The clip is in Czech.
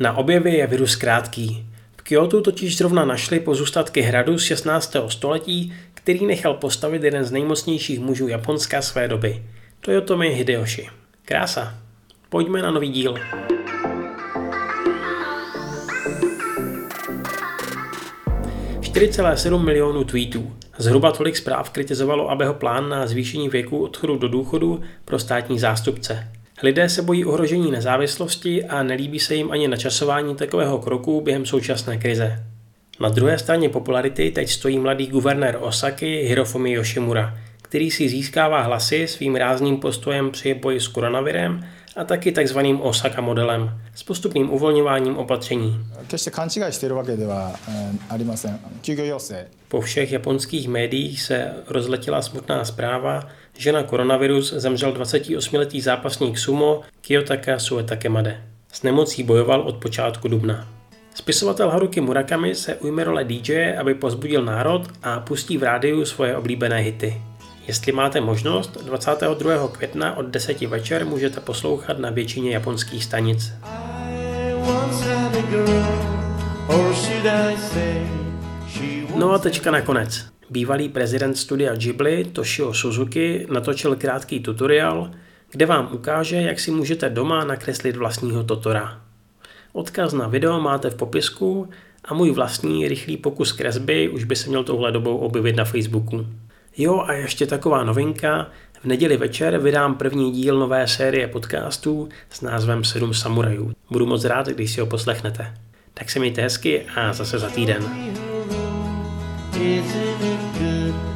Na objevy je virus krátký. V Kyoto totiž zrovna našli pozůstatky hradu z 16. století, který nechal postavit jeden z nejmocnějších mužů Japonska své doby. Toyotomi Hideyoshi. Krása. Pojďme na nový díl. 4,7 milionů tweetů. Zhruba tolik zpráv kritizovalo Abeho plán na zvýšení věku odchodu do důchodu pro státní zástupce. Lidé se bojí ohrožení nezávislosti a nelíbí se jim ani načasování takového kroku během současné krize. Na druhé straně popularity teď stojí mladý guvernér Osaky Hirofumi Yoshimura, který si získává hlasy svým rázným postojem při boji s koronavirem a taky takzvaným Osaka modelem s postupným uvolňováním opatření. Po všech japonských médiích se rozletěla smutná zpráva, že na koronavirus zemřel 28-letý zápasník sumo Kiyotaka Suetakemade. S nemocí bojoval od počátku dubna. Spisovatel Haruki Murakami se ujme role DJ, aby pozbudil národ a pustí v rádiu svoje oblíbené hity. Jestli máte možnost, 22. května od 10 večer můžete poslouchat na většině japonských stanic. No a tečka nakonec. Bývalý prezident studia Ghibli Toshio Suzuki natočil krátký tutoriál, kde vám ukáže, jak si můžete doma nakreslit vlastního Totora. Odkaz na video máte v popisku a můj vlastní rychlý pokus kresby už by se měl touhle dobou objevit na Facebooku. Jo a ještě taková novinka, v neděli večer vydám první díl nové série podcastů s názvem 7 samurajů. Budu moc rád, když si ho poslechnete. Tak se mějte hezky a zase za týden. Is it